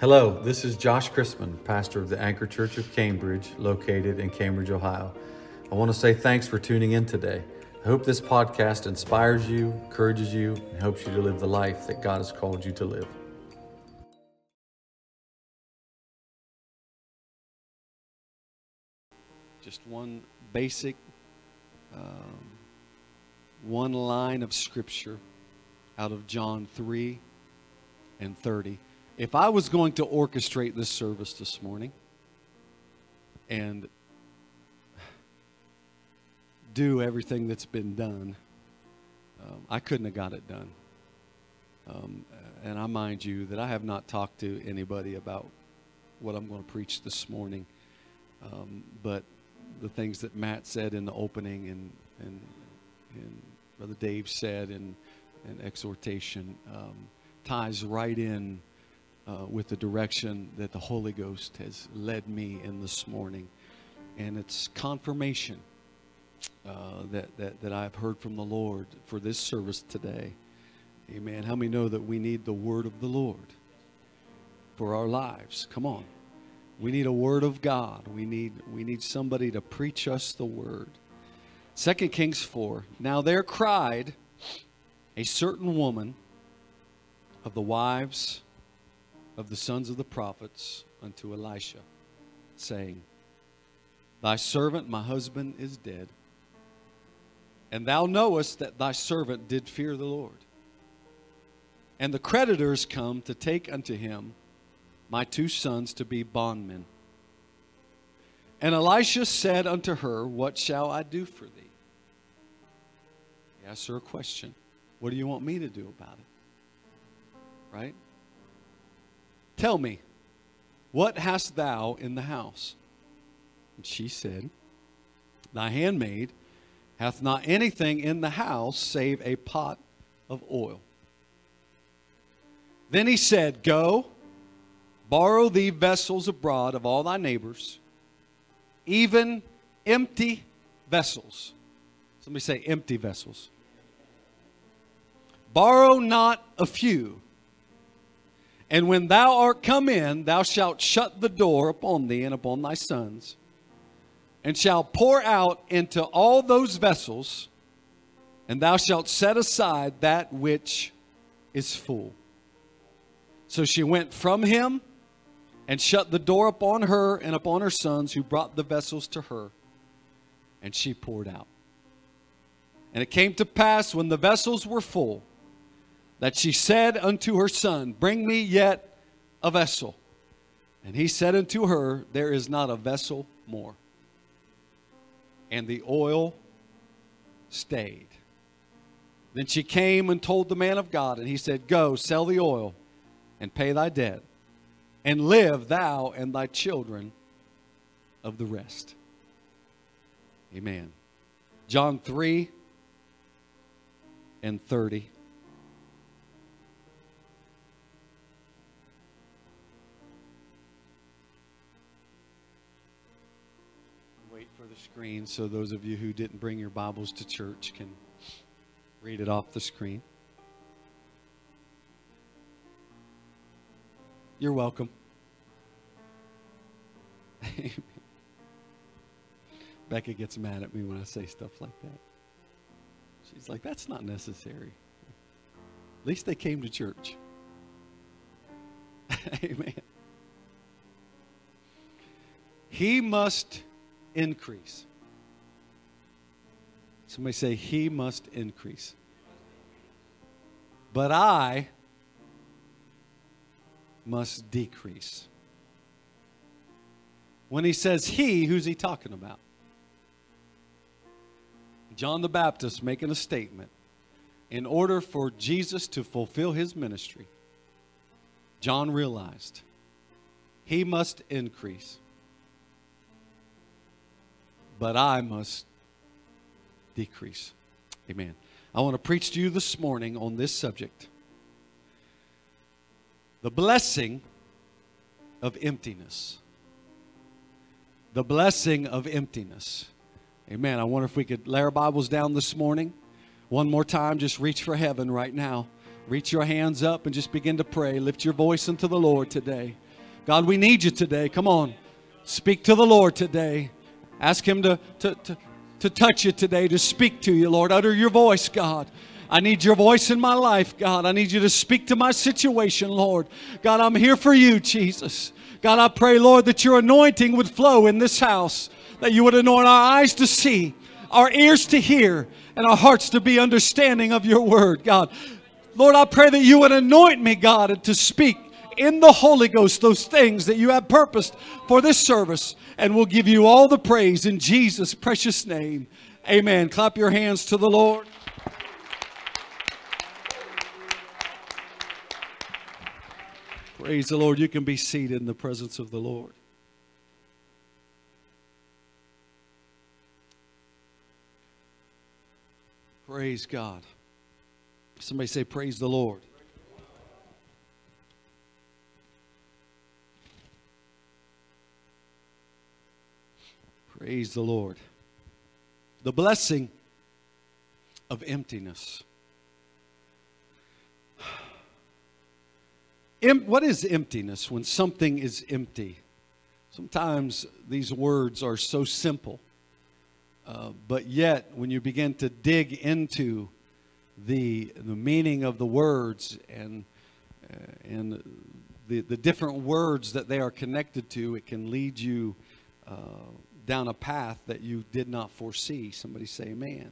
Hello, this is Josh Chrisman, pastor of the Anchor Church of Cambridge, located in Cambridge, Ohio. I want to say thanks for tuning in today. I hope this podcast inspires you, encourages you, and helps you to live the life that God has called you to live. Just one basic, um, one line of scripture out of John 3 and 30 if I was going to orchestrate this service this morning and do everything that's been done, um, I couldn't have got it done. Um, and I mind you that I have not talked to anybody about what I'm going to preach this morning. Um, but the things that Matt said in the opening and, and, and Brother Dave said in, in exhortation um, ties right in uh, with the direction that the Holy Ghost has led me in this morning. And it's confirmation uh, that, that, that I've heard from the Lord for this service today. Amen. How many know that we need the word of the Lord for our lives? Come on. We need a word of God. We need, we need somebody to preach us the word. 2 Kings 4. Now there cried a certain woman of the wives of the sons of the prophets unto Elisha, saying, Thy servant, my husband, is dead. And thou knowest that thy servant did fear the Lord. And the creditors come to take unto him my two sons to be bondmen. And Elisha said unto her, What shall I do for thee? He asked her a question. What do you want me to do about it? Right? Tell me, what hast thou in the house? And she said, Thy handmaid hath not anything in the house save a pot of oil. Then he said, Go, borrow thee vessels abroad of all thy neighbors, even empty vessels. Somebody say, empty vessels. Borrow not a few and when thou art come in, thou shalt shut the door upon thee and upon thy sons, and shalt pour out into all those vessels, and thou shalt set aside that which is full. So she went from him and shut the door upon her and upon her sons, who brought the vessels to her, and she poured out. And it came to pass when the vessels were full that she said unto her son, Bring me yet a vessel. And he said unto her, There is not a vessel more. And the oil stayed. Then she came and told the man of God, and he said, Go, sell the oil and pay thy debt, and live thou and thy children of the rest. Amen. John 3 and 30. Screen so those of you who didn't bring your Bibles to church can read it off the screen. You're welcome. Becca gets mad at me when I say stuff like that. She's like, that's not necessary. At least they came to church. Amen. He must increase. Somebody say, He must increase. But I must decrease. When he says he, who's he talking about? John the Baptist making a statement. In order for Jesus to fulfill his ministry, John realized he must increase, but I must decrease. Amen. I want to preach to you this morning on this subject the blessing of emptiness. The blessing of emptiness. Amen. I wonder if we could lay our Bibles down this morning. One more time, just reach for heaven right now. Reach your hands up and just begin to pray. Lift your voice unto the Lord today. God, we need you today. Come on. Speak to the Lord today. Ask Him to, to, to, to touch you today, to speak to you, Lord. Utter your voice, God. I need your voice in my life, God. I need you to speak to my situation, Lord. God, I'm here for you, Jesus. God, I pray, Lord, that your anointing would flow in this house, that you would anoint our eyes to see, our ears to hear, and our hearts to be understanding of your word, God. Lord, I pray that you would anoint me, God, to speak in the Holy Ghost those things that you have purposed for this service. And we'll give you all the praise in Jesus' precious name. Amen. Clap your hands to the Lord. Praise the Lord. You can be seated in the presence of the Lord. Praise God. Somebody say, Praise the Lord. Praise the Lord. The blessing of emptiness. Em- what is emptiness when something is empty? Sometimes these words are so simple, uh, but yet when you begin to dig into the, the meaning of the words and, uh, and the, the different words that they are connected to, it can lead you uh, down a path that you did not foresee. Somebody say, Amen.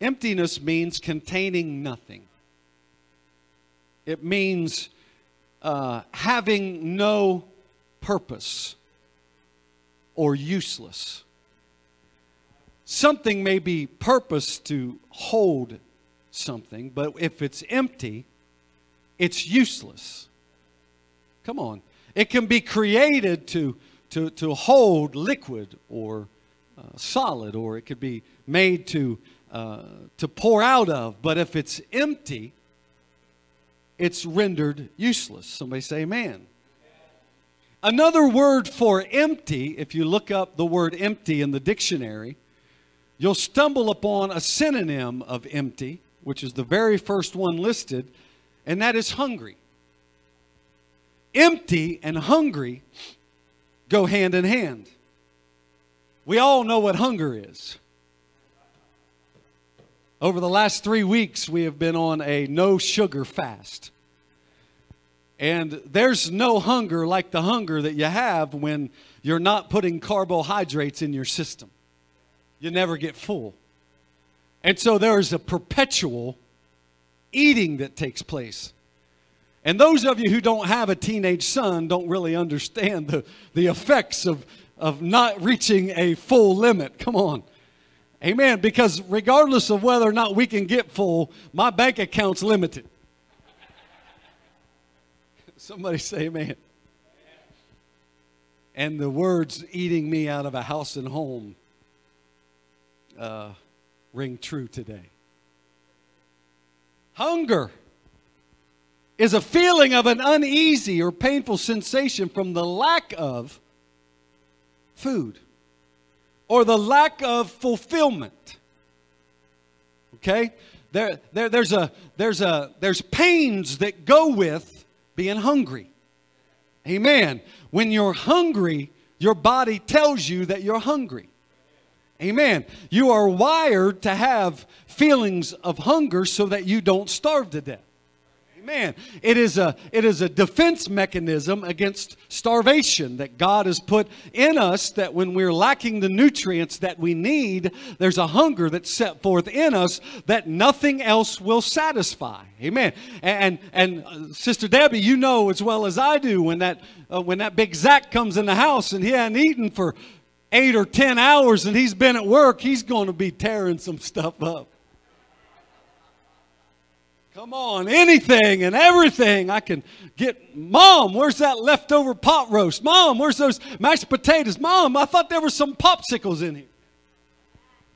Emptiness means containing nothing. It means uh, having no purpose or useless. Something may be purpose to hold something, but if it's empty, it's useless. Come on. It can be created to, to, to hold liquid or uh, solid, or it could be made to, uh, to pour out of. But if it's empty, it's rendered useless. Somebody say amen. Another word for empty, if you look up the word empty in the dictionary, you'll stumble upon a synonym of empty, which is the very first one listed, and that is hungry. Empty and hungry go hand in hand. We all know what hunger is. Over the last three weeks, we have been on a no sugar fast. And there's no hunger like the hunger that you have when you're not putting carbohydrates in your system. You never get full. And so there's a perpetual eating that takes place. And those of you who don't have a teenage son don't really understand the, the effects of, of not reaching a full limit. Come on. Amen. Because regardless of whether or not we can get full, my bank account's limited. Somebody say amen. And the words eating me out of a house and home uh, ring true today. Hunger is a feeling of an uneasy or painful sensation from the lack of food or the lack of fulfillment. Okay? There, there, there's, a, there's, a, there's pains that go with being hungry. Amen. When you're hungry, your body tells you that you're hungry. Amen. You are wired to have feelings of hunger so that you don't starve to death. Amen. It is a it is a defense mechanism against starvation that God has put in us that when we're lacking the nutrients that we need, there's a hunger that's set forth in us that nothing else will satisfy. Amen. And and, and uh, Sister Debbie, you know as well as I do when that uh, when that big Zach comes in the house and he hadn't eaten for eight or ten hours and he's been at work, he's going to be tearing some stuff up. Come on, anything and everything I can get. Mom, where's that leftover pot roast? Mom, where's those mashed potatoes? Mom, I thought there were some popsicles in here.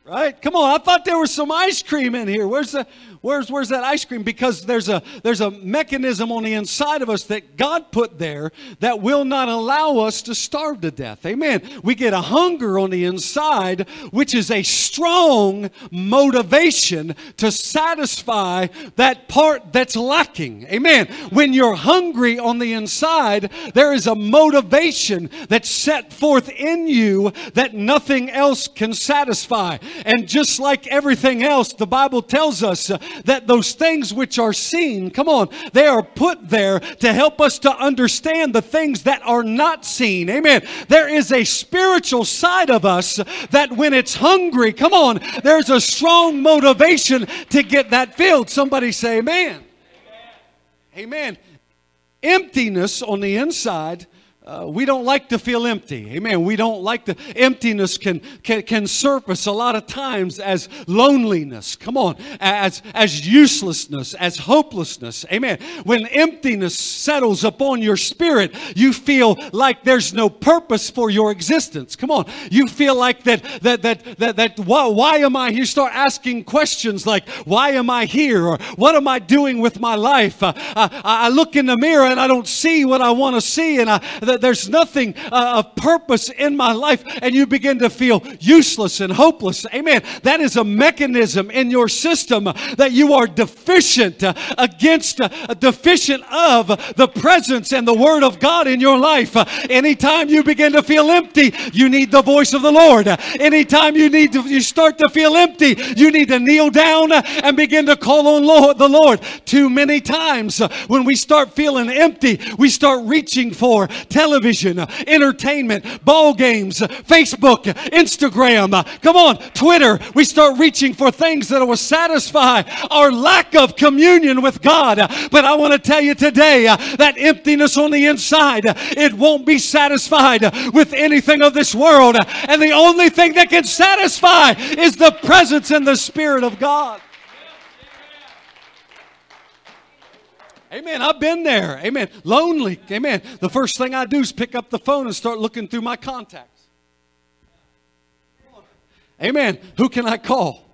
Right? Come on, I thought there was some ice cream in here. Where's the Where's where's that ice cream? Because there's a there's a mechanism on the inside of us that God put there that will not allow us to starve to death. Amen. We get a hunger on the inside, which is a strong motivation to satisfy that part that's lacking. Amen. When you're hungry on the inside, there is a motivation that's set forth in you that nothing else can satisfy. And just like everything else, the Bible tells us that those things which are seen, come on, they are put there to help us to understand the things that are not seen. Amen. There is a spiritual side of us that when it's hungry, come on, there's a strong motivation to get that filled. Somebody say, Amen. Amen. Emptiness on the inside uh, we don't like to feel empty. Amen. We don't like the emptiness can, can, can surface a lot of times as loneliness. Come on. As, as uselessness, as hopelessness. Amen. When emptiness settles upon your spirit, you feel like there's no purpose for your existence. Come on. You feel like that, that, that, that, that why, why am I here? You start asking questions like, why am I here? Or what am I doing with my life? Uh, I, I look in the mirror and I don't see what I want to see. And I, that there's nothing uh, of purpose in my life, and you begin to feel useless and hopeless. Amen. That is a mechanism in your system that you are deficient uh, against, uh, deficient of the presence and the Word of God in your life. Uh, anytime you begin to feel empty, you need the voice of the Lord. Anytime you need to, you start to feel empty, you need to kneel down and begin to call on Lord, the Lord. Too many times when we start feeling empty, we start reaching for television, entertainment, ball games, Facebook, Instagram, come on, Twitter. We start reaching for things that will satisfy our lack of communion with God. But I want to tell you today uh, that emptiness on the inside, it won't be satisfied with anything of this world. And the only thing that can satisfy is the presence and the Spirit of God. Amen. I've been there. Amen. Lonely. Amen. The first thing I do is pick up the phone and start looking through my contacts. Amen. Who can I call?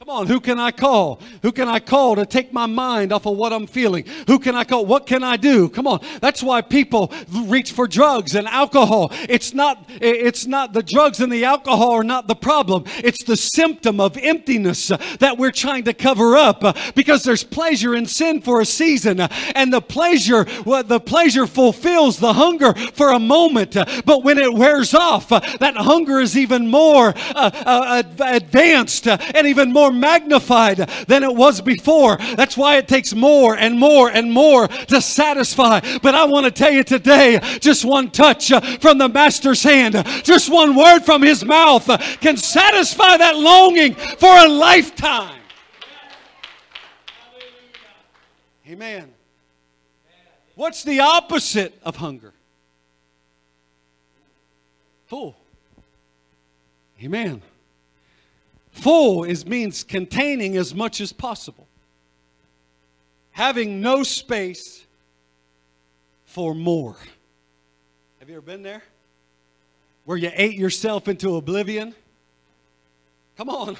Come on, who can I call? Who can I call to take my mind off of what I'm feeling? Who can I call? What can I do? Come on. That's why people reach for drugs and alcohol. It's not it's not the drugs and the alcohol are not the problem. It's the symptom of emptiness that we're trying to cover up because there's pleasure in sin for a season and the pleasure the pleasure fulfills the hunger for a moment, but when it wears off, that hunger is even more uh, uh, advanced and even more more magnified than it was before. That's why it takes more and more and more to satisfy. But I want to tell you today just one touch from the Master's hand, just one word from His mouth can satisfy that longing for a lifetime. Amen. What's the opposite of hunger? Full. Amen. Full is means containing as much as possible. Having no space for more. Have you ever been there? Where you ate yourself into oblivion? Come on.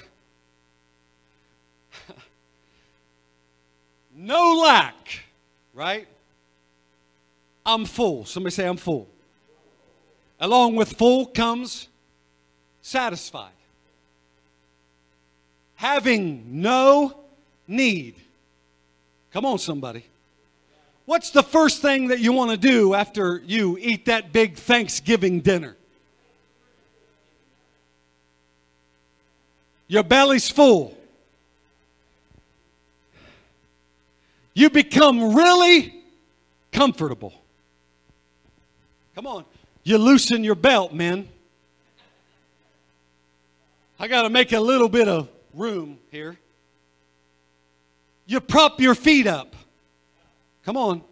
no lack, right? I'm full. Somebody say, I'm full. Along with full comes satisfied having no need. Come on, somebody. What's the first thing that you want to do after you eat that big Thanksgiving dinner? Your belly's full. You become really comfortable. Come on. You loosen your belt, men. I got to make a little bit of room here. You prop your feet up. Come on.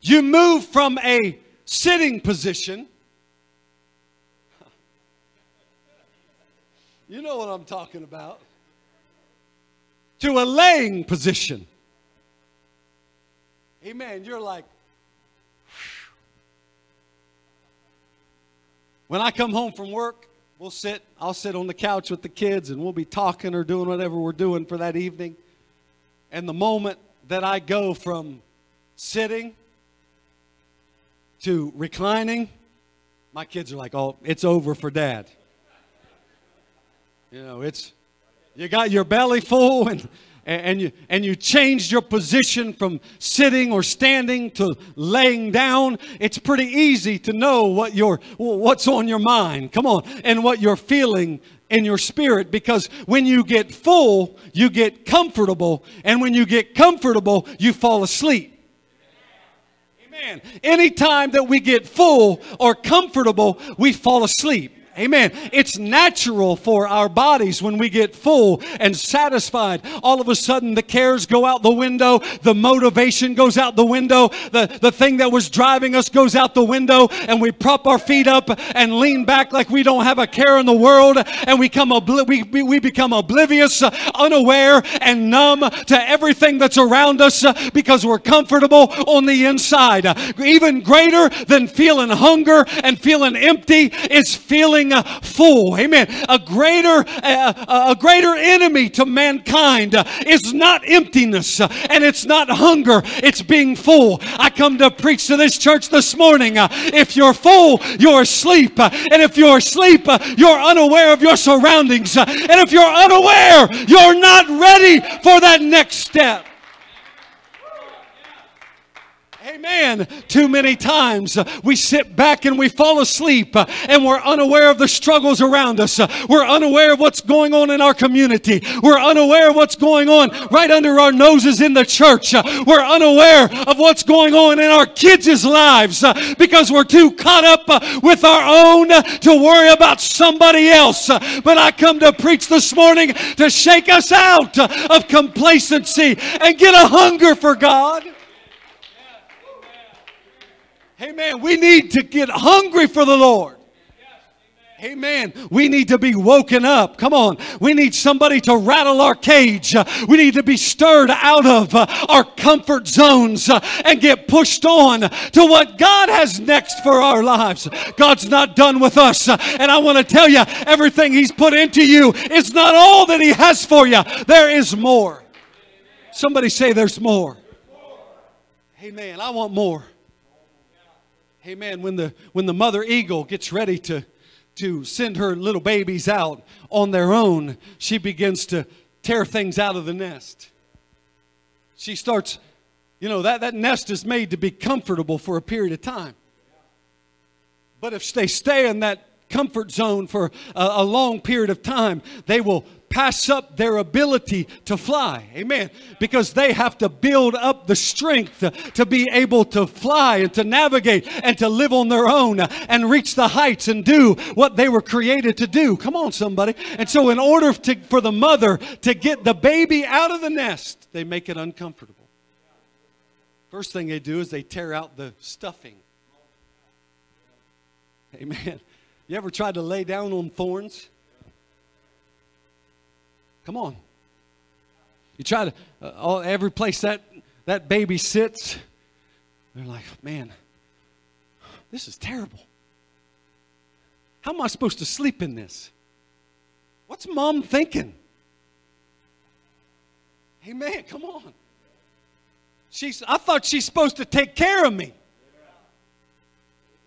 You move from a sitting position. You know what I'm talking about. To a laying position. Amen. You're like, when I come home from work, we'll sit, I'll sit on the couch with the kids and we'll be talking or doing whatever we're doing for that evening. And the moment that I go from sitting to reclining, my kids are like, oh, it's over for dad. You know, it's, you got your belly full and, and you, and you changed your position from sitting or standing to laying down, it's pretty easy to know what your, what's on your mind. Come on. And what you're feeling in your spirit because when you get full, you get comfortable. And when you get comfortable, you fall asleep. Amen. Anytime that we get full or comfortable, we fall asleep. Amen. It's natural for our bodies when we get full and satisfied. All of a sudden, the cares go out the window, the motivation goes out the window, the, the thing that was driving us goes out the window, and we prop our feet up and lean back like we don't have a care in the world, and we, come obli- we, we, we become oblivious, unaware, and numb to everything that's around us because we're comfortable on the inside. Even greater than feeling hunger and feeling empty is feeling uh, full. Amen. A greater, uh, a greater enemy to mankind uh, is not emptiness uh, and it's not hunger. It's being full. I come to preach to this church this morning. Uh, if you're full, you're asleep. And if you're asleep, you're unaware of your surroundings. and if you're unaware, you're not ready for that next step. Amen. Too many times uh, we sit back and we fall asleep uh, and we're unaware of the struggles around us. Uh, we're unaware of what's going on in our community. We're unaware of what's going on right under our noses in the church. We're unaware of what's going on in our kids' lives because we're too caught up with our own to worry about somebody else. But I come to preach this morning to shake us out of complacency and get a hunger for God. Amen. We need to get hungry for the Lord. Amen. We need to be woken up. Come on. We need somebody to rattle our cage. We need to be stirred out of our comfort zones and get pushed on to what God has next for our lives. God's not done with us. And I want to tell you, everything He's put into you is not all that He has for you. There is more. Somebody say, There's more. Amen. I want more. Amen. When the when the mother eagle gets ready to to send her little babies out on their own, she begins to tear things out of the nest. She starts, you know, that, that nest is made to be comfortable for a period of time. But if they stay in that comfort zone for a, a long period of time, they will pass up their ability to fly. Amen. Because they have to build up the strength to be able to fly and to navigate and to live on their own and reach the heights and do what they were created to do. Come on, somebody. And so, in order to, for the mother to get the baby out of the nest, they make it uncomfortable. First thing they do is they tear out the stuffing. Amen. You ever tried to lay down on thorns? Come on. You try to, uh, all, every place that, that baby sits, they're like, man, this is terrible. How am I supposed to sleep in this? What's mom thinking? Hey, man, come on. She's, I thought she's supposed to take care of me.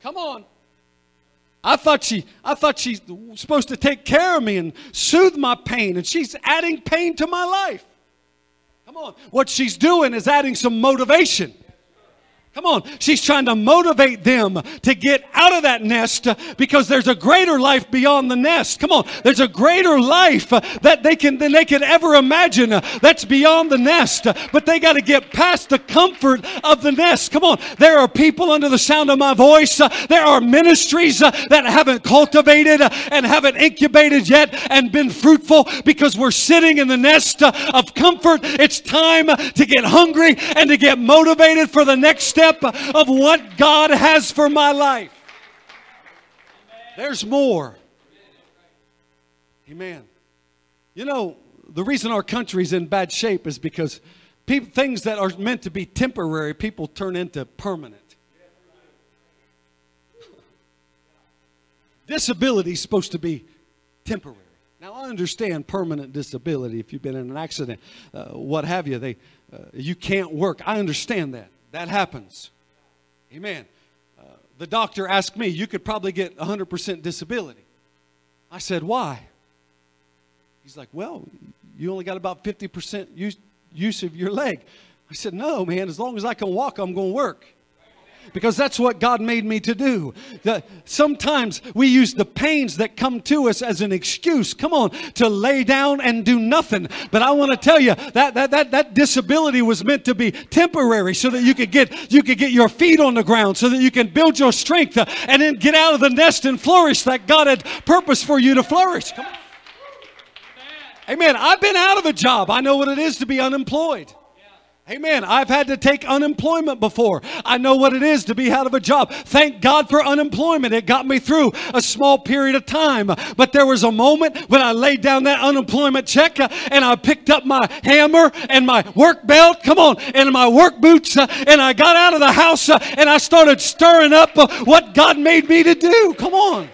Come on. I thought she I thought she's supposed to take care of me and soothe my pain and she's adding pain to my life. Come on. What she's doing is adding some motivation. Come on. She's trying to motivate them to get out of that nest because there's a greater life beyond the nest. Come on. There's a greater life that they can than they can ever imagine that's beyond the nest. But they got to get past the comfort of the nest. Come on. There are people under the sound of my voice. There are ministries that haven't cultivated and haven't incubated yet and been fruitful because we're sitting in the nest of comfort. It's time to get hungry and to get motivated for the next step step of what God has for my life. There's more. Amen. You know, the reason our country's in bad shape is because things that are meant to be temporary, people turn into permanent. Disability is supposed to be temporary. Now, I understand permanent disability if you've been in an accident, uh, what have you. They, uh, you can't work. I understand that. That happens. Amen. Uh, the doctor asked me, You could probably get 100% disability. I said, Why? He's like, Well, you only got about 50% use, use of your leg. I said, No, man, as long as I can walk, I'm going to work because that's what God made me to do. The, sometimes we use the pains that come to us as an excuse, come on, to lay down and do nothing. But I want to tell you that, that, that, that disability was meant to be temporary so that you could get, you could get your feet on the ground, so that you can build your strength uh, and then get out of the nest and flourish that God had purpose for you to flourish. Come on. Amen. I've been out of a job. I know what it is to be unemployed. Amen. I've had to take unemployment before. I know what it is to be out of a job. Thank God for unemployment. It got me through a small period of time. But there was a moment when I laid down that unemployment check uh, and I picked up my hammer and my work belt, come on, and my work boots, uh, and I got out of the house uh, and I started stirring up what God made me to do. Come on.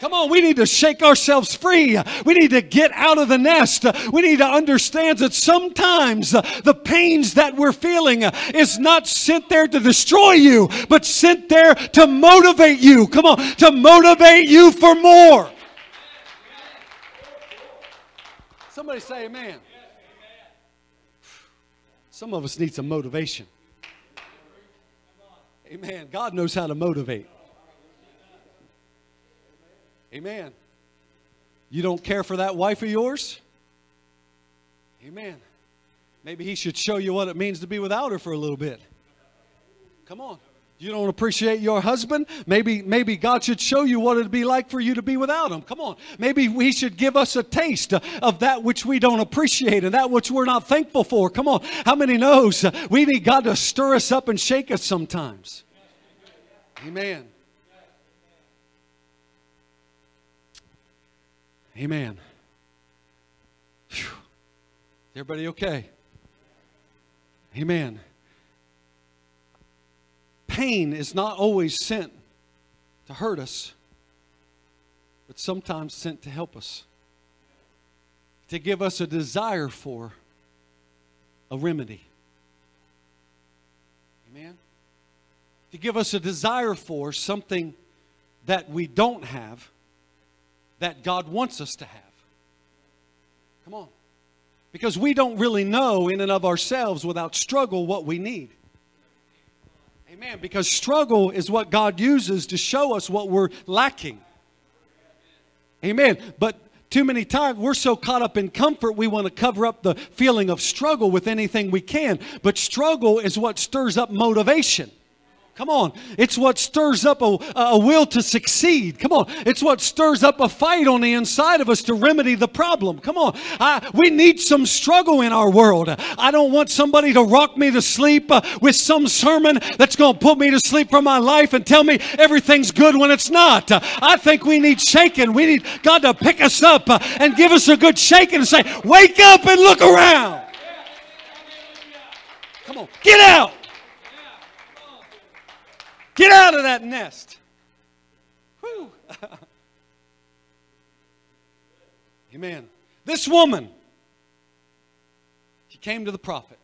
Come on, we need to shake ourselves free. We need to get out of the nest. We need to understand that sometimes uh, the pains that we're feeling uh, is not sent there to destroy you, but sent there to motivate you. Come on, to motivate you for more. Somebody say amen. Some of us need some motivation. Amen. God knows how to motivate. Amen. You don't care for that wife of yours? Amen. Maybe he should show you what it means to be without her for a little bit. Come on. You don't appreciate your husband? Maybe, maybe God should show you what it'd be like for you to be without him. Come on. Maybe he should give us a taste of that which we don't appreciate and that which we're not thankful for. Come on. How many knows we need God to stir us up and shake us sometimes? Amen. Amen. Whew. Everybody okay? Amen. Pain is not always sent to hurt us, but sometimes sent to help us, to give us a desire for a remedy. Amen. To give us a desire for something that we don't have that God wants us to have. Come on. Because we don't really know in and of ourselves without struggle what we need. Amen. Because struggle is what God uses to show us what we're lacking. Amen. But too many times we're so caught up in comfort, we want to cover up the feeling of struggle with anything we can. But struggle is what stirs up motivation. Come on. It's what stirs up a, a will to succeed. Come on. It's what stirs up a fight on the inside of us to remedy the problem. Come on. I, we need some struggle in our world. I don't want somebody to rock me to sleep uh, with some sermon that's going to put me to sleep for my life and tell me everything's good when it's not. Uh, I think we need shaking. We need God to pick us up uh, and give us a good shaking and say, wake up and look around. Come on. Get out. Get out of that nest. Whew. Amen. This woman, she came to the prophet.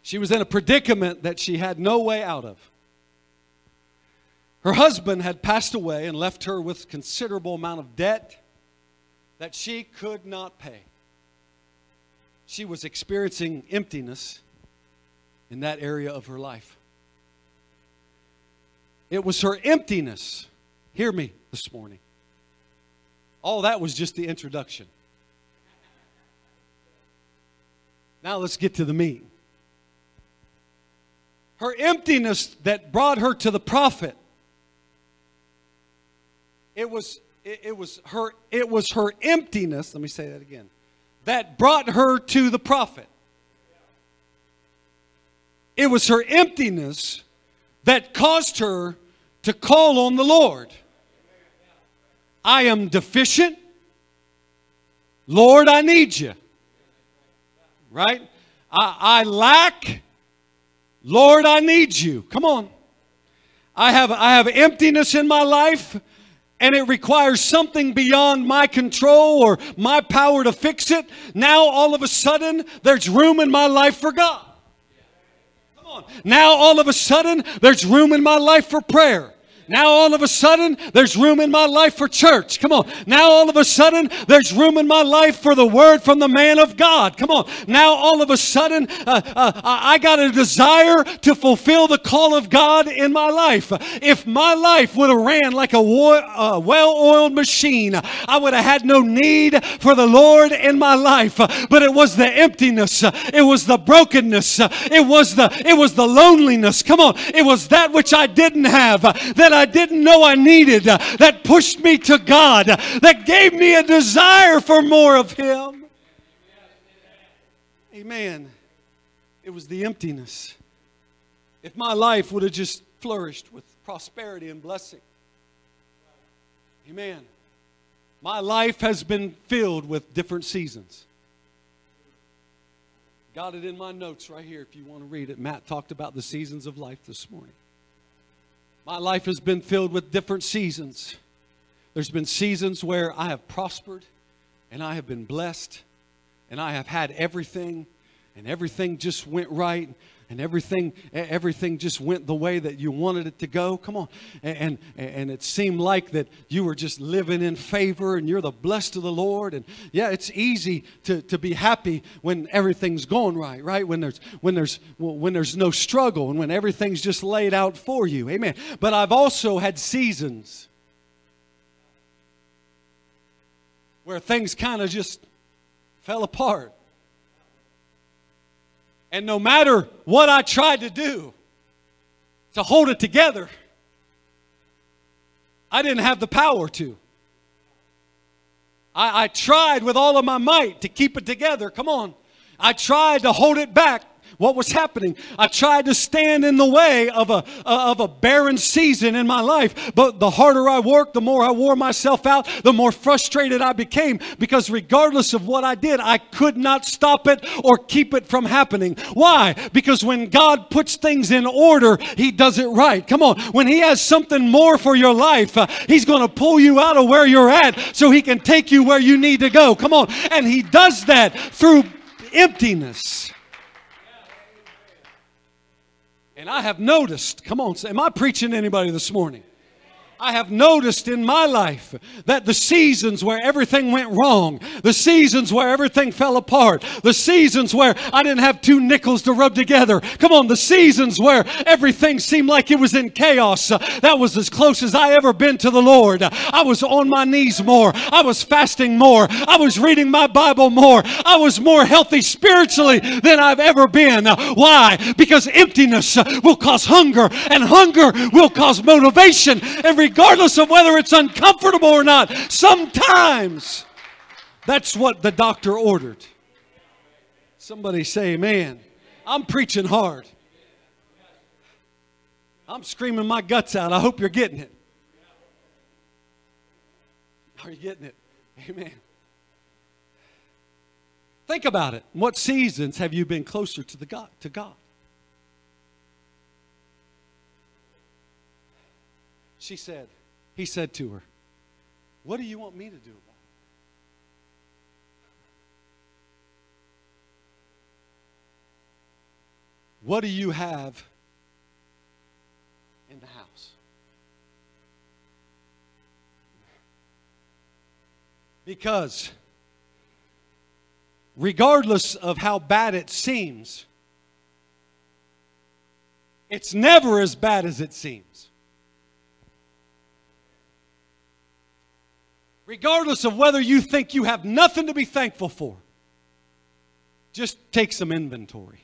She was in a predicament that she had no way out of. Her husband had passed away and left her with considerable amount of debt that she could not pay. She was experiencing emptiness in that area of her life. It was her emptiness. Hear me this morning. All that was just the introduction. Now let's get to the meat. Her emptiness that brought her to the prophet. It was it, it was her it was her emptiness, let me say that again. That brought her to the prophet. It was her emptiness that caused her to call on the Lord. I am deficient. Lord, I need you. Right? I, I lack. Lord, I need you. Come on. I have, I have emptiness in my life and it requires something beyond my control or my power to fix it. Now, all of a sudden, there's room in my life for God. Now, all of a sudden, there's room in my life for prayer. Now all of a sudden, there's room in my life for church. Come on. Now all of a sudden, there's room in my life for the word from the man of God. Come on. Now all of a sudden, uh, uh, I got a desire to fulfill the call of God in my life. If my life would have ran like a uh, well-oiled machine, I would have had no need for the Lord in my life. But it was the emptiness. It was the brokenness. It was the, it was the loneliness. Come on. It was that which I didn't have that I I didn't know I needed, uh, that pushed me to God, uh, that gave me a desire for more of Him. Amen. It was the emptiness. If my life would have just flourished with prosperity and blessing. Amen. My life has been filled with different seasons. Got it in my notes right here if you want to read it. Matt talked about the seasons of life this morning. My life has been filled with different seasons. There's been seasons where I have prospered and I have been blessed and I have had everything and everything just went right and everything everything just went the way that you wanted it to go. Come on. And, and it seemed like that you were just living in favor and you're the blessed of the lord. And yeah it's easy to, to be happy when everything's going right right? When there's when there's when there's no struggle and when everything's just laid out for you. Amen. But i've also had seasons where things kind of just fell apart and no matter what I tried to do to hold it together, I didn't have the power to. I, I, tried with all of my might to keep it together. Come on. I tried to hold it back what was happening. I tried to stand in the way of a, of a barren season in my life, but the harder I worked, the more I wore myself out, the more frustrated I became because regardless of what I did, I could not stop it or keep it from happening. Why? Because when God puts things in order, He does it right. Come on. When He has something more for your life, uh, He's going to pull you out of where you're at so He can take you where you need to go. Come on. And He does that through emptiness. And I have noticed, come on, am I preaching to anybody this morning? I have noticed in my life that the seasons where everything went wrong, the seasons where everything fell apart, the seasons where I didn't have two nickels to rub together, come on, the seasons where everything seemed like it was in chaos, uh, that was as close as I ever been to the Lord. I was on my knees more, I was fasting more, I was reading my Bible more, I was more healthy spiritually than I've ever been. Why? Because emptiness will cause hunger, and hunger will cause motivation. Every regardless of whether it's uncomfortable or not. Sometimes that's what the doctor ordered. Somebody say, man, I'm preaching hard. I'm screaming my guts out. I hope you're getting it. Are you getting it? Amen. Think about it. What seasons have you been closer to the God to God? She said, He said to her, What do you want me to do about it? What do you have in the house? Because, regardless of how bad it seems, it's never as bad as it seems. Regardless of whether you think you have nothing to be thankful for, just take some inventory.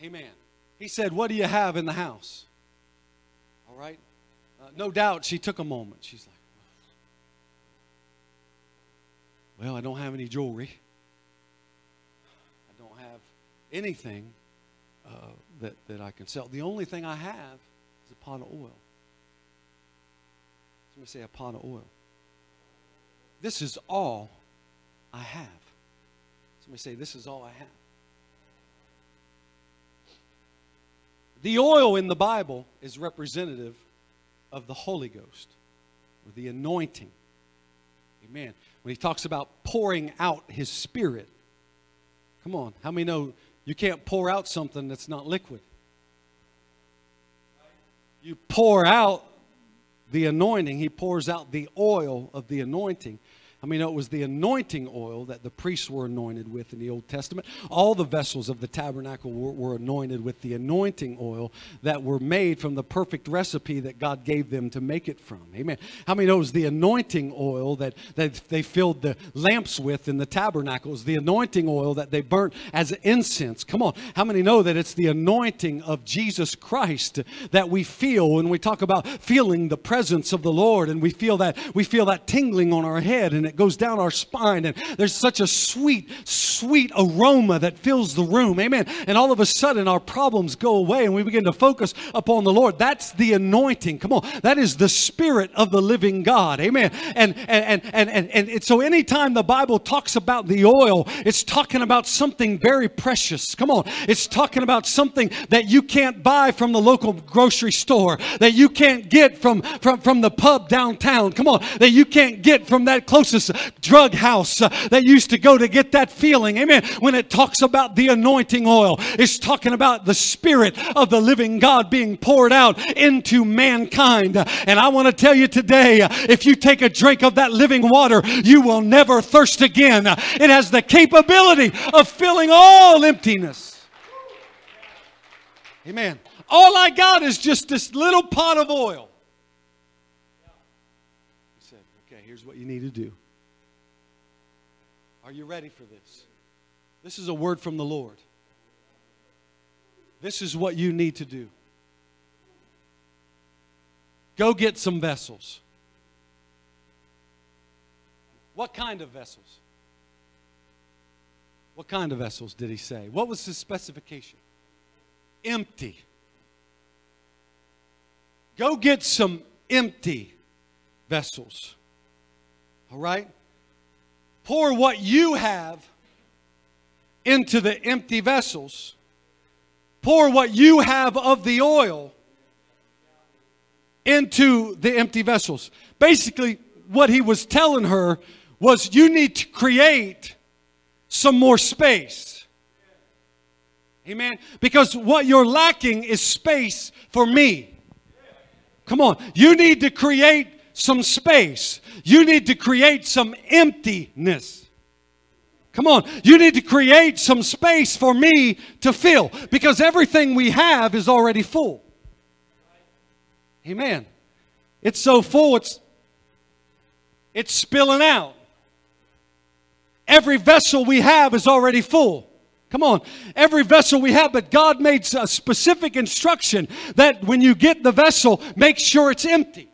Amen. He said, What do you have in the house? All right. Uh, no doubt she took a moment. She's like, Well, I don't have any jewelry. I don't have anything uh, that, that I can sell. The only thing I have is a pot of oil. Somebody say a pot of oil. This is all I have. Somebody say, This is all I have. The oil in the Bible is representative of the Holy Ghost or the anointing. Amen. When he talks about pouring out his spirit, come on, how many know you can't pour out something that's not liquid? You pour out the anointing, he pours out the oil of the anointing. I mean, it was the anointing oil that the priests were anointed with in the Old Testament. All the vessels of the tabernacle were, were, anointed with the anointing oil that were made from the perfect recipe that God gave them to make it from. Amen. How many knows the anointing oil that, that they filled the lamps with in the tabernacles, the anointing oil that they burnt as incense? Come on. How many know that it's the anointing of Jesus Christ that we feel when we talk about feeling the presence of the Lord and we feel that we feel that tingling on our head and it that goes down our spine. And there's such a sweet, sweet aroma that fills the room. Amen. And all of a sudden, our problems go away and we begin to focus upon the Lord. That's the anointing. Come on. That is the spirit of the living God. Amen. And, and, and, and, and, and so anytime the Bible talks about the oil, it's talking about something very precious. Come on. It's talking about something that you can't buy from the local grocery store, that you can't get from, from, from the pub downtown. Come on. That you can't get from that closest drug house uh, that used to go to get that feeling. Amen. When it talks about the anointing oil, it's talking about the spirit of the living God being poured out into mankind. And I want to tell you today, uh, if you take a drink of that living water, you will never thirst again. It has the capability of filling all emptiness. Amen. All I got is just this little pot of oil. He said, okay, here's what you need to do. You ready for this? This is a word from the Lord. This is what you need to do. Go get some vessels. What kind of vessels? What kind of vessels did he say? What was his specification? Empty. Go get some empty vessels. All right? Pour what you have into the empty vessels. Pour what you have of the oil into the empty vessels. Basically, what he was telling her was you need to create some more space. Amen. Because what you're lacking is space for me. Come on. You need to create some space. You need to create some emptiness. Come on, you need to create some space for me to fill because everything we have is already full. Amen. It's so full, it's, it's spilling out. Every vessel we have is already full. Come on. Every vessel we have, but God made a specific instruction that when you get the vessel, make sure it's empty.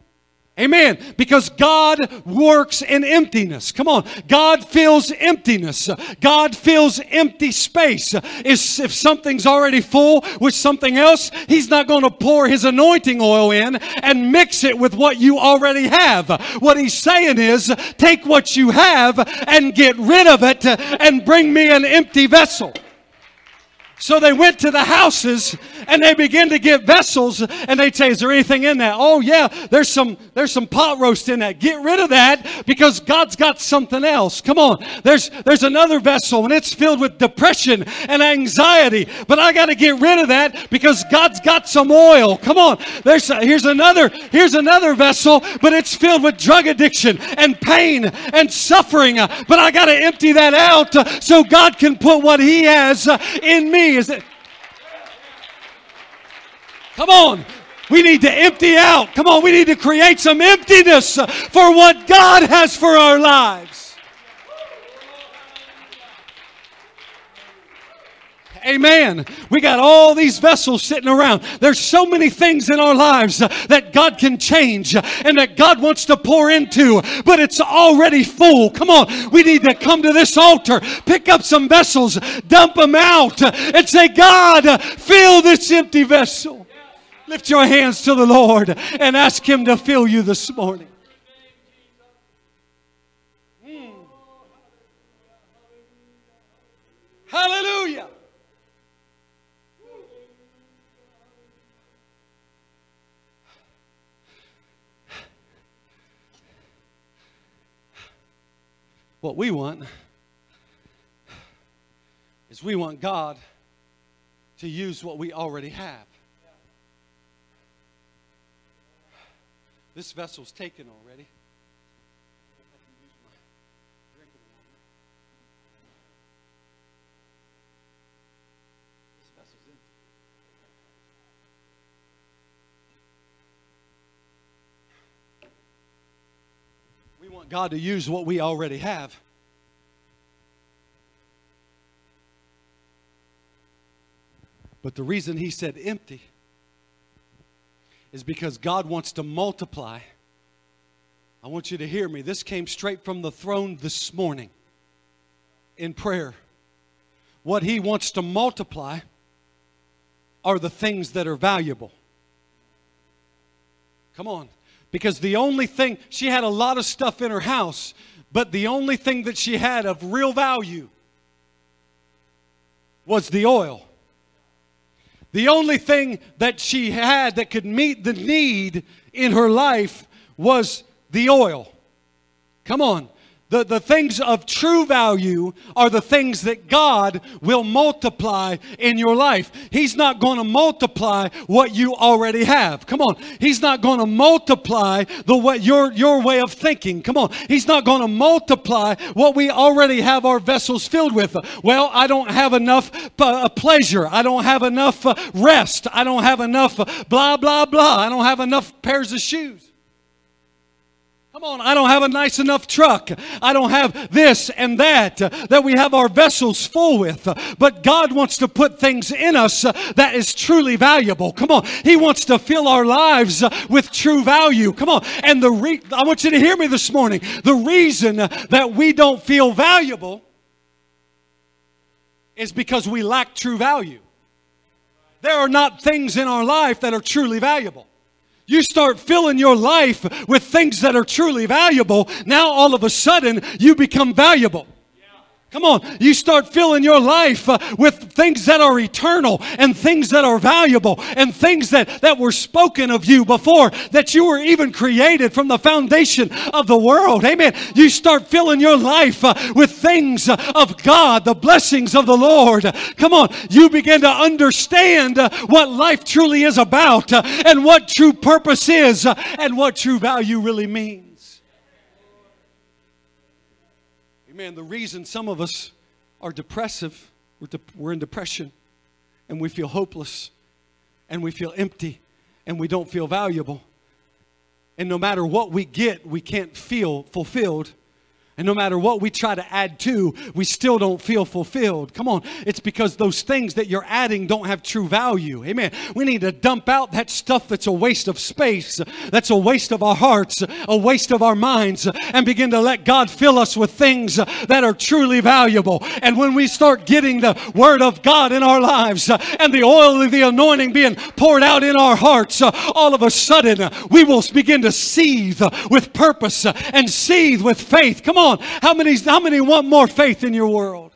Amen. Because God works in emptiness. Come on. God fills emptiness. God fills empty space. If something's already full with something else, He's not going to pour His anointing oil in and mix it with what you already have. What He's saying is take what you have and get rid of it and bring me an empty vessel. So they went to the houses and they began to get vessels and they'd say, Is there anything in that? Oh yeah, there's some there's some pot roast in that. Get rid of that because God's got something else. Come on. There's there's another vessel and it's filled with depression and anxiety. But I gotta get rid of that because God's got some oil. Come on. There's here's another here's another vessel, but it's filled with drug addiction and pain and suffering. But I gotta empty that out so God can put what He has in me is that. Come on. We need to empty out. Come on, we need to create some emptiness for what God has for our lives. Amen. We got all these vessels sitting around. There's so many things in our lives uh, that God can change uh, and that God wants to pour into, but it's already full. Come on. We need to come to this altar, pick up some vessels, dump them out, uh, and say, God, fill this empty vessel. Lift your hands to the Lord and ask Him to fill you this morning. Hmm. Hallelujah. What we want is we want God to use what we already have. This vessel's taken already. God to use what we already have. But the reason he said empty is because God wants to multiply. I want you to hear me. This came straight from the throne this morning in prayer. What he wants to multiply are the things that are valuable. Come on. Because the only thing, she had a lot of stuff in her house, but the only thing that she had of real value was the oil. The only thing that she had that could meet the need in her life was the oil. Come on. The, the things of true value are the things that God will multiply in your life. He's not going to multiply what you already have. Come on. He's not going to multiply the what your, your way of thinking. Come on. He's not going to multiply what we already have our vessels filled with. Well, I don't have enough uh, pleasure. I don't have enough uh, rest. I don't have enough uh, blah, blah, blah. I don't have enough pairs of shoes. Come on, I don't have a nice enough truck. I don't have this and that that we have our vessels full with. But God wants to put things in us that is truly valuable. Come on, He wants to fill our lives with true value. Come on, and the re- I want you to hear me this morning. The reason that we don't feel valuable is because we lack true value. There are not things in our life that are truly valuable you start filling your life with things that are truly valuable, now all of a sudden you become valuable. Come on, you start filling your life uh, with things that are eternal and things that are valuable and things that, that were spoken of you before that you were even created from the foundation of the world. Amen. You start filling your life uh, with things uh, of God, the blessings of the Lord. Come on, you begin to understand uh, what life truly is about uh, and what true purpose is uh, and what true value really means. Amen. The reason some of us are depressive, we're, de- we're in depression, and we feel hopeless, and we feel empty, and we don't feel valuable. And no matter what we get, we can't feel fulfilled and no matter what we try to add to, we still don't feel fulfilled. Come on. It's because those things that you're adding don't have true value. Amen. We need to dump out that stuff that's a waste of space, that's a waste of our hearts, a waste of our minds, and begin to let God fill us with things that are truly valuable. And when we start getting the Word of God in our lives and the oil of the anointing being poured out in our hearts, all of a sudden we will begin to seethe with purpose and seethe with faith. Come on on. How many, how many want more faith in your world?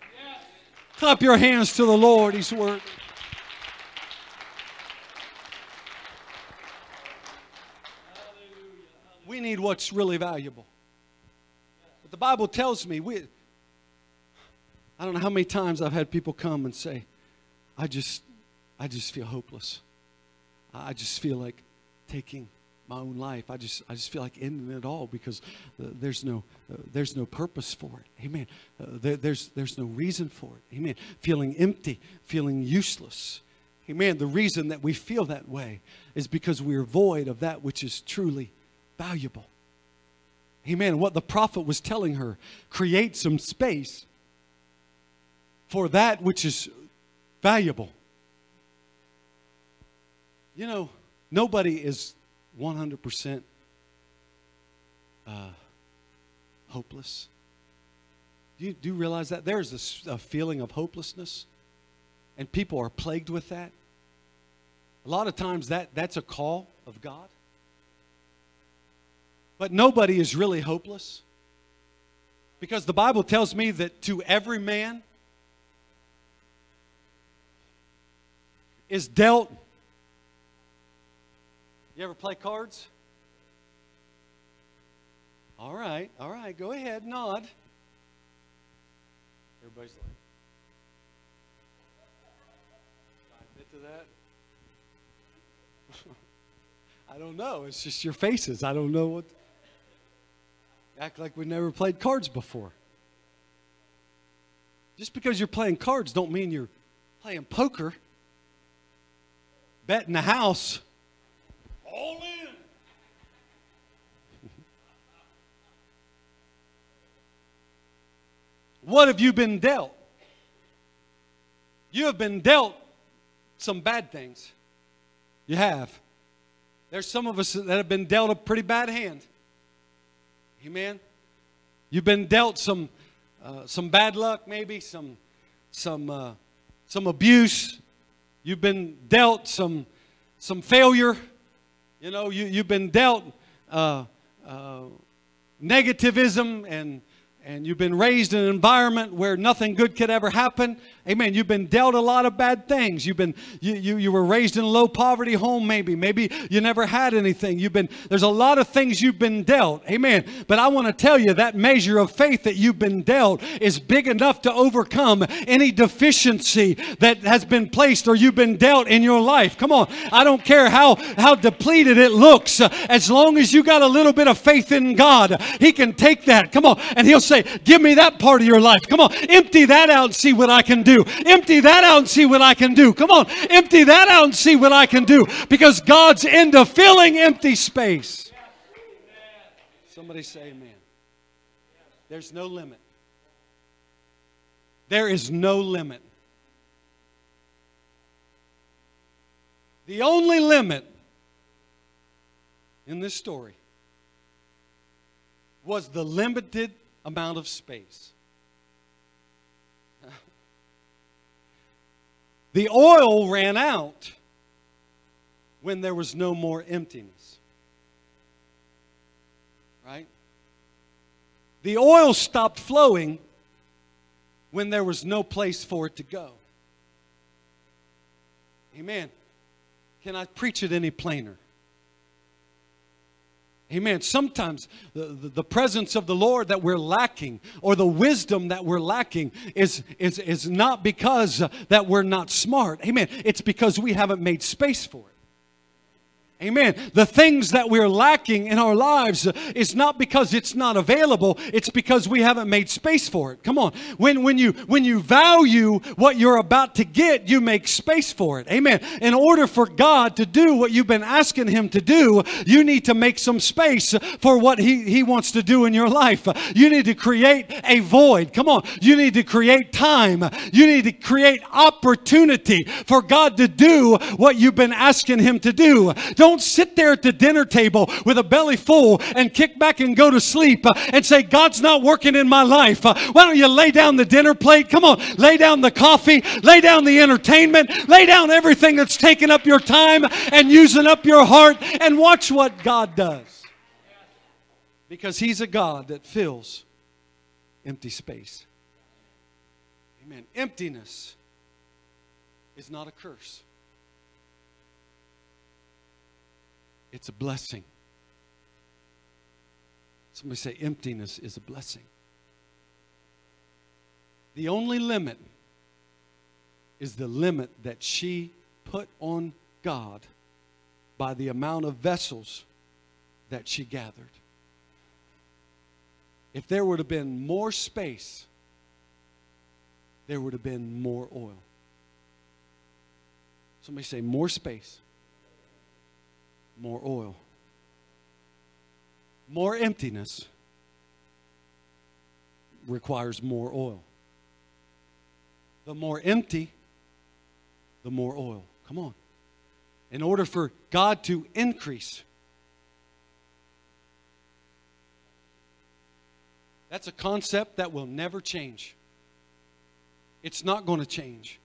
Clap your hands to the Lord. He's worthy. We need what's really valuable. But the Bible tells me we I don't know how many times I've had people come and say, I just I just feel hopeless. I just feel like taking my own life. I just I just feel like ending it all because uh, there's no uh, there's no purpose for it. Amen. Uh, there, there's there's no reason for it. Amen. Feeling empty, feeling useless. Amen. The reason that we feel that way is because we are void of that which is truly valuable. Amen. What the prophet was telling her, create some space for that which is valuable. You know, nobody is 100% uh, hopeless. Do you, do you realize that? There's a, a feeling of hopelessness, and people are plagued with that. A lot of times that, that's a call of God. But nobody is really hopeless. Because the Bible tells me that to every man is dealt you ever play cards? All right, all right, go ahead, nod. Everybody's like, I admit to that. I don't know. It's just your faces. I don't know what. Act like we never played cards before. Just because you're playing cards don't mean you're playing poker. Betting the house. All in. what have you been dealt? You have been dealt some bad things. You have. There's some of us that have been dealt a pretty bad hand. Amen. You've been dealt some uh, some bad luck, maybe some some uh, some abuse. You've been dealt some some failure. You know, you you've been dealt uh, uh negativism and and you've been raised in an environment where nothing good could ever happen Amen. You've been dealt a lot of bad things. You've been you, you, you were raised in a low poverty home, maybe. Maybe you never had anything. You've been there's a lot of things you've been dealt. Amen. But I want to tell you that measure of faith that you've been dealt is big enough to overcome any deficiency that has been placed or you've been dealt in your life. Come on. I don't care how how depleted it looks. As long as you got a little bit of faith in God, He can take that. Come on. And He'll say, Give me that part of your life. Come on. Empty that out and see what I can do do. Empty that out and see what I can do. Come on, empty that out and see what I can do. Because God's into filling empty space. Somebody say amen. There's no limit. There is no limit. The only limit in this story was the limited amount of space. The oil ran out when there was no more emptiness. Right? The oil stopped flowing when there was no place for it to go. Amen. Can I preach it any plainer? Amen. Sometimes the, the, presence of the Lord that we're lacking or the wisdom that we're lacking is, is, is not because that we're not smart. Amen. It's because we haven't made space for it. Amen. The things that we're lacking in our lives is not because it's not available, it's because we haven't made space for it. Come on. When, when, you, when you value what you're about to get, you make space for it. Amen. In order for God to do what you've been asking Him to do, you need to make some space for what He, he wants to do in your life. You need to create a void. Come on. You need to create time. You need to create opportunity for God to do what you've been asking Him to do. Don't don't sit there at the dinner table with a belly full and kick back and go to sleep uh, and say, God's not working in my life. Uh, why don't you lay down the dinner plate? Come on, lay down the coffee, lay down the entertainment, lay down everything that's taking up your time and using up your heart and watch what God does. Because He's a God that fills empty space. Amen. Emptiness is not a curse. It's a blessing. Somebody say, emptiness is a blessing. The only limit is the limit that she put on God by the amount of vessels that she gathered. If there would have been more space, there would have been more oil. Somebody say, more space more oil. More emptiness requires more oil. The more empty, the more oil. Come on. In order for God to increase, that's a concept that will never change. It's not going to change.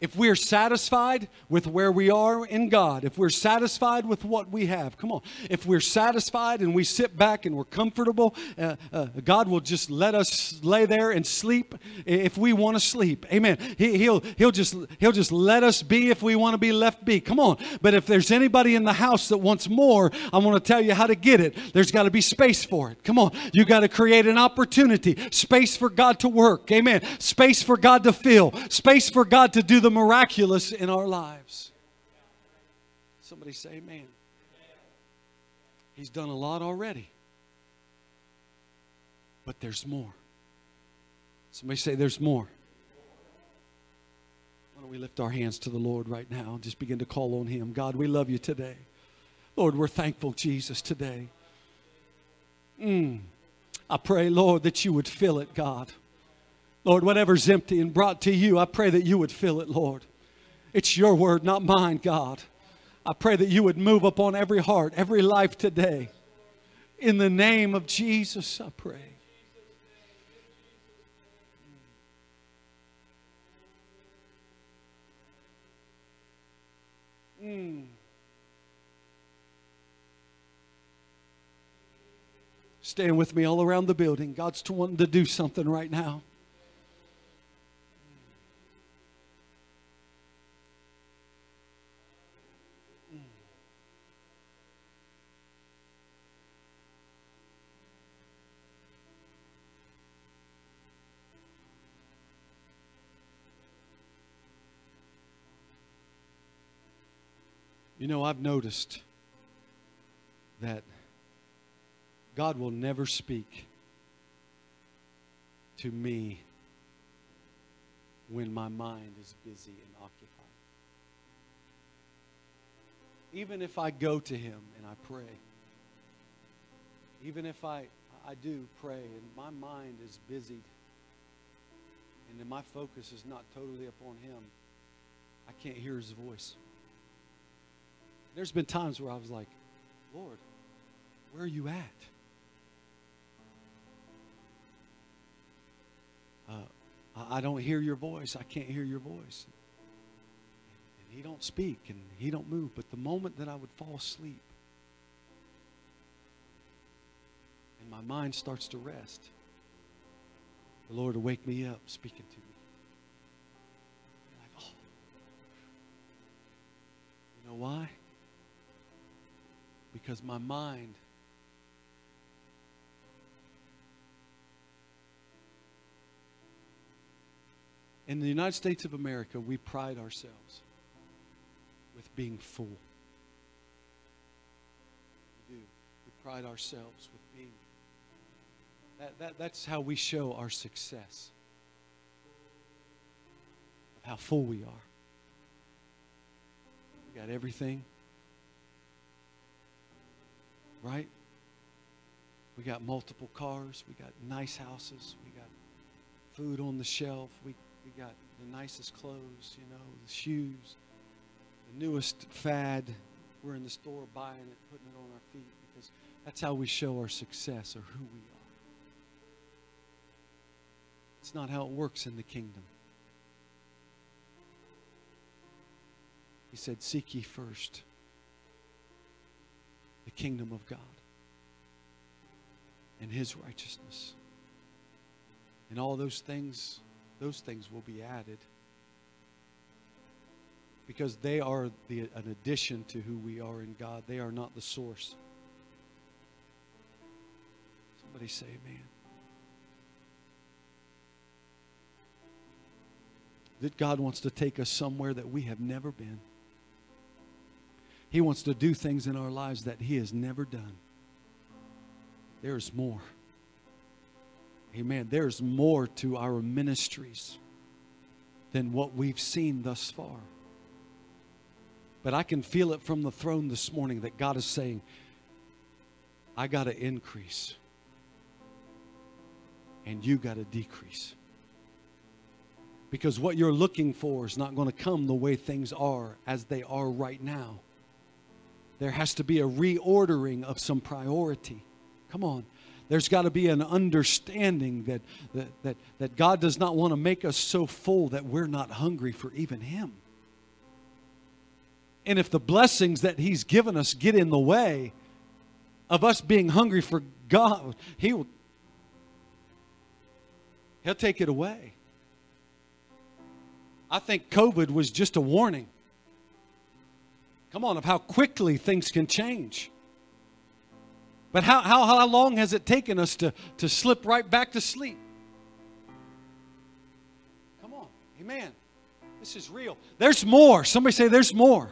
If we're satisfied with where we are in God, if we're satisfied with what we have, come on, if we're satisfied and we sit back and we're comfortable, uh, uh, God will just let us lay there and sleep if we want to sleep. Amen. He, he'll, he'll, just, he'll just let us be if we want to be left be. Come on. But if there's anybody in the house that wants more, I want to tell you how to get it. There's got to be space for it. Come on. You got to create an opportunity, space for God to work. Amen. Space for God to fill, space for God to do the miraculous in our lives. Somebody say, Amen. He's done a lot already. But there's more. Somebody say, There's more. Why don't we lift our hands to the Lord right now and just begin to call on Him? God, we love you today. Lord, we're thankful, Jesus, today. Mm. I pray, Lord, that you would fill it, God. Lord, whatever's empty and brought to you, I pray that you would fill it, Lord. It's your word, not mine, God. I pray that you would move upon every heart, every life today. In the name of Jesus, I pray. Mm. Stand with me all around the building. God's wanting to do something right now. You know, I've noticed that God will never speak to me when my mind is busy and occupied. Even if I go to Him and I pray, even if I, I do pray and my mind is busied and then my focus is not totally upon Him, I can't hear His voice. There's been times where I was like, Lord, where are you at? Uh, I don't hear your voice. I can't hear your voice. And he don't speak and he don't move. But the moment that I would fall asleep and my mind starts to rest, the Lord will wake me up speaking to me. Like, oh. You know why? Because my mind In the United States of America, we pride ourselves with being full. We do. We pride ourselves with being. That, that, that's how we show our success, of how full we are. We got everything right? We got multiple cars. We got nice houses. We got food on the shelf. We, we got the nicest clothes, you know, the shoes, the newest fad. We're in the store buying it, putting it on our feet because that's how we show our success or who we are. It's not how it works in the kingdom. He said, Seek ye first kingdom of God and his righteousness. And all those things, those things will be added because they are the, an addition to who we are in God. They are not the source. Somebody say amen. That God wants to take us somewhere that we have never been. He wants to do things in our lives that He has never done. There's more. Amen. There's more to our ministries than what we've seen thus far. But I can feel it from the throne this morning that God is saying, I got to increase, and you got to decrease. Because what you're looking for is not going to come the way things are as they are right now. There has to be a reordering of some priority. Come on. There's got to be an understanding that, that, that, that God does not want to make us so full that we're not hungry for even Him. And if the blessings that He's given us get in the way of us being hungry for God, He will He'll take it away. I think COVID was just a warning. Come on, of how quickly things can change. But how, how, how long has it taken us to, to slip right back to sleep? Come on, amen. This is real. There's more. Somebody say, There's more.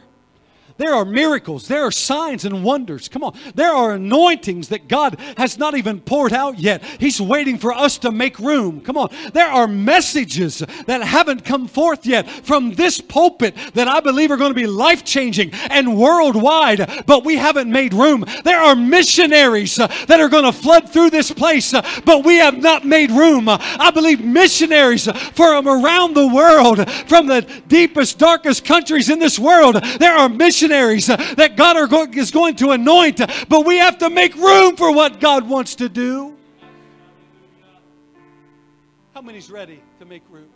There are miracles. There are signs and wonders. Come on. There are anointings that God has not even poured out yet. He's waiting for us to make room. Come on. There are messages that haven't come forth yet from this pulpit that I believe are going to be life changing and worldwide, but we haven't made room. There are missionaries uh, that are going to flood through this place, uh, but we have not made room. I believe missionaries from around the world, from the deepest, darkest countries in this world, there are missionaries missionaries uh, that God go- is going to anoint, but we have to make room for what God wants to do. How many's ready to make room?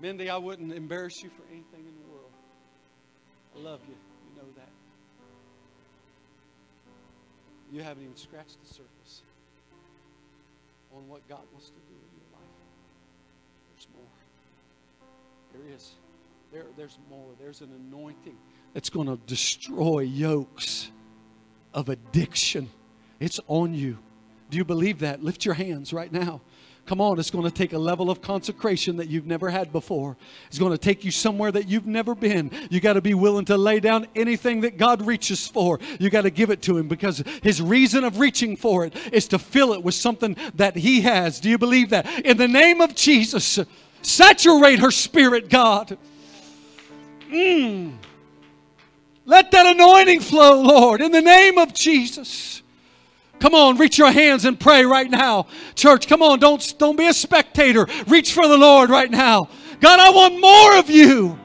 Mindy, I wouldn't embarrass you for anything in the world. I love you. You know that. You haven't even scratched the surface on what God wants to do in your life. There's more. There is. There, there's more. There's an anointing that's going to destroy yokes of addiction. It's on you. Do you believe that? Lift your hands right now. Come on, it's going to take a level of consecration that you've never had before. It's going to take you somewhere that you've never been. You got to be willing to lay down anything that God reaches for. You got to give it to Him because His reason of reaching for it is to fill it with something that He has. Do you believe that? In the name of Jesus, saturate her spirit, God. Mm. Let that anointing flow, Lord, in the name of Jesus. Come on, reach your hands and pray right now. Church, come on, don't, don't be a spectator. Reach for the Lord right now. God, I want more of you.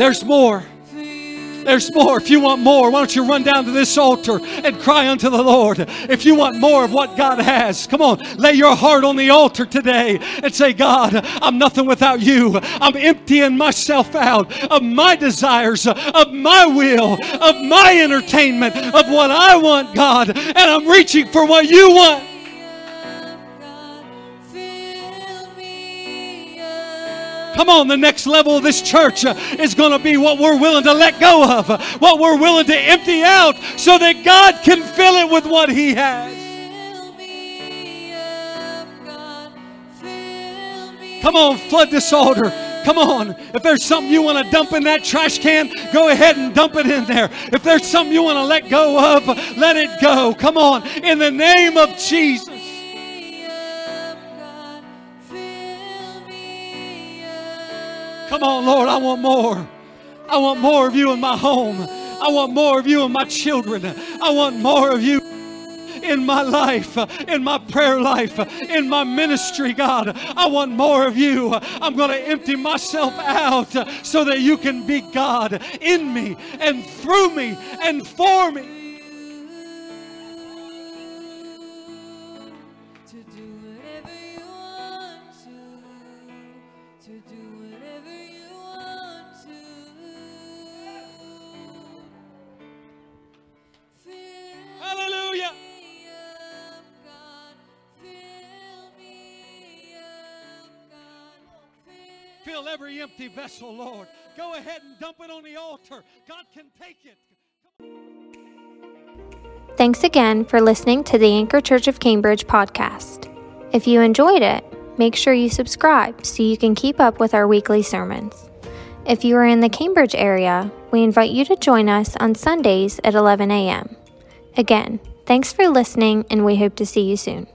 There's more. There's more. If you want more, why don't you run down to this altar and cry unto the Lord? If you want more of what God has, come on, lay your heart on the altar today and say, God, I'm nothing without you. I'm emptying myself out of my desires, of my will, of my entertainment, of what I want, God, and I'm reaching for what you want. Come on, the next level of this church uh, is going to be what we're willing to let go of, uh, what we're willing to empty out so that God can fill it with what He has. Come on, flood this altar. Come on. If there's something you want to dump in that trash can, go ahead and dump it in there. If there's something you want to let go of, let it go. Come on. In the name of Jesus. Come on, Lord, I want more. I want more of you in my home. I want more of you in my children. I want more of you in my life, in my prayer life, in my ministry, God. I want more of you. I'm going to empty myself out so that you can be God in me and through me and for me. Fill every empty vessel, Lord. Go ahead and dump it on the altar. God can take it. Thanks again for listening to the Anchor Church of Cambridge podcast. If you enjoyed it, make sure you subscribe so you can keep up with our weekly sermons. If you are in the Cambridge area, we invite you to join us on Sundays at 11 a.m. Again, thanks for listening, and we hope to see you soon.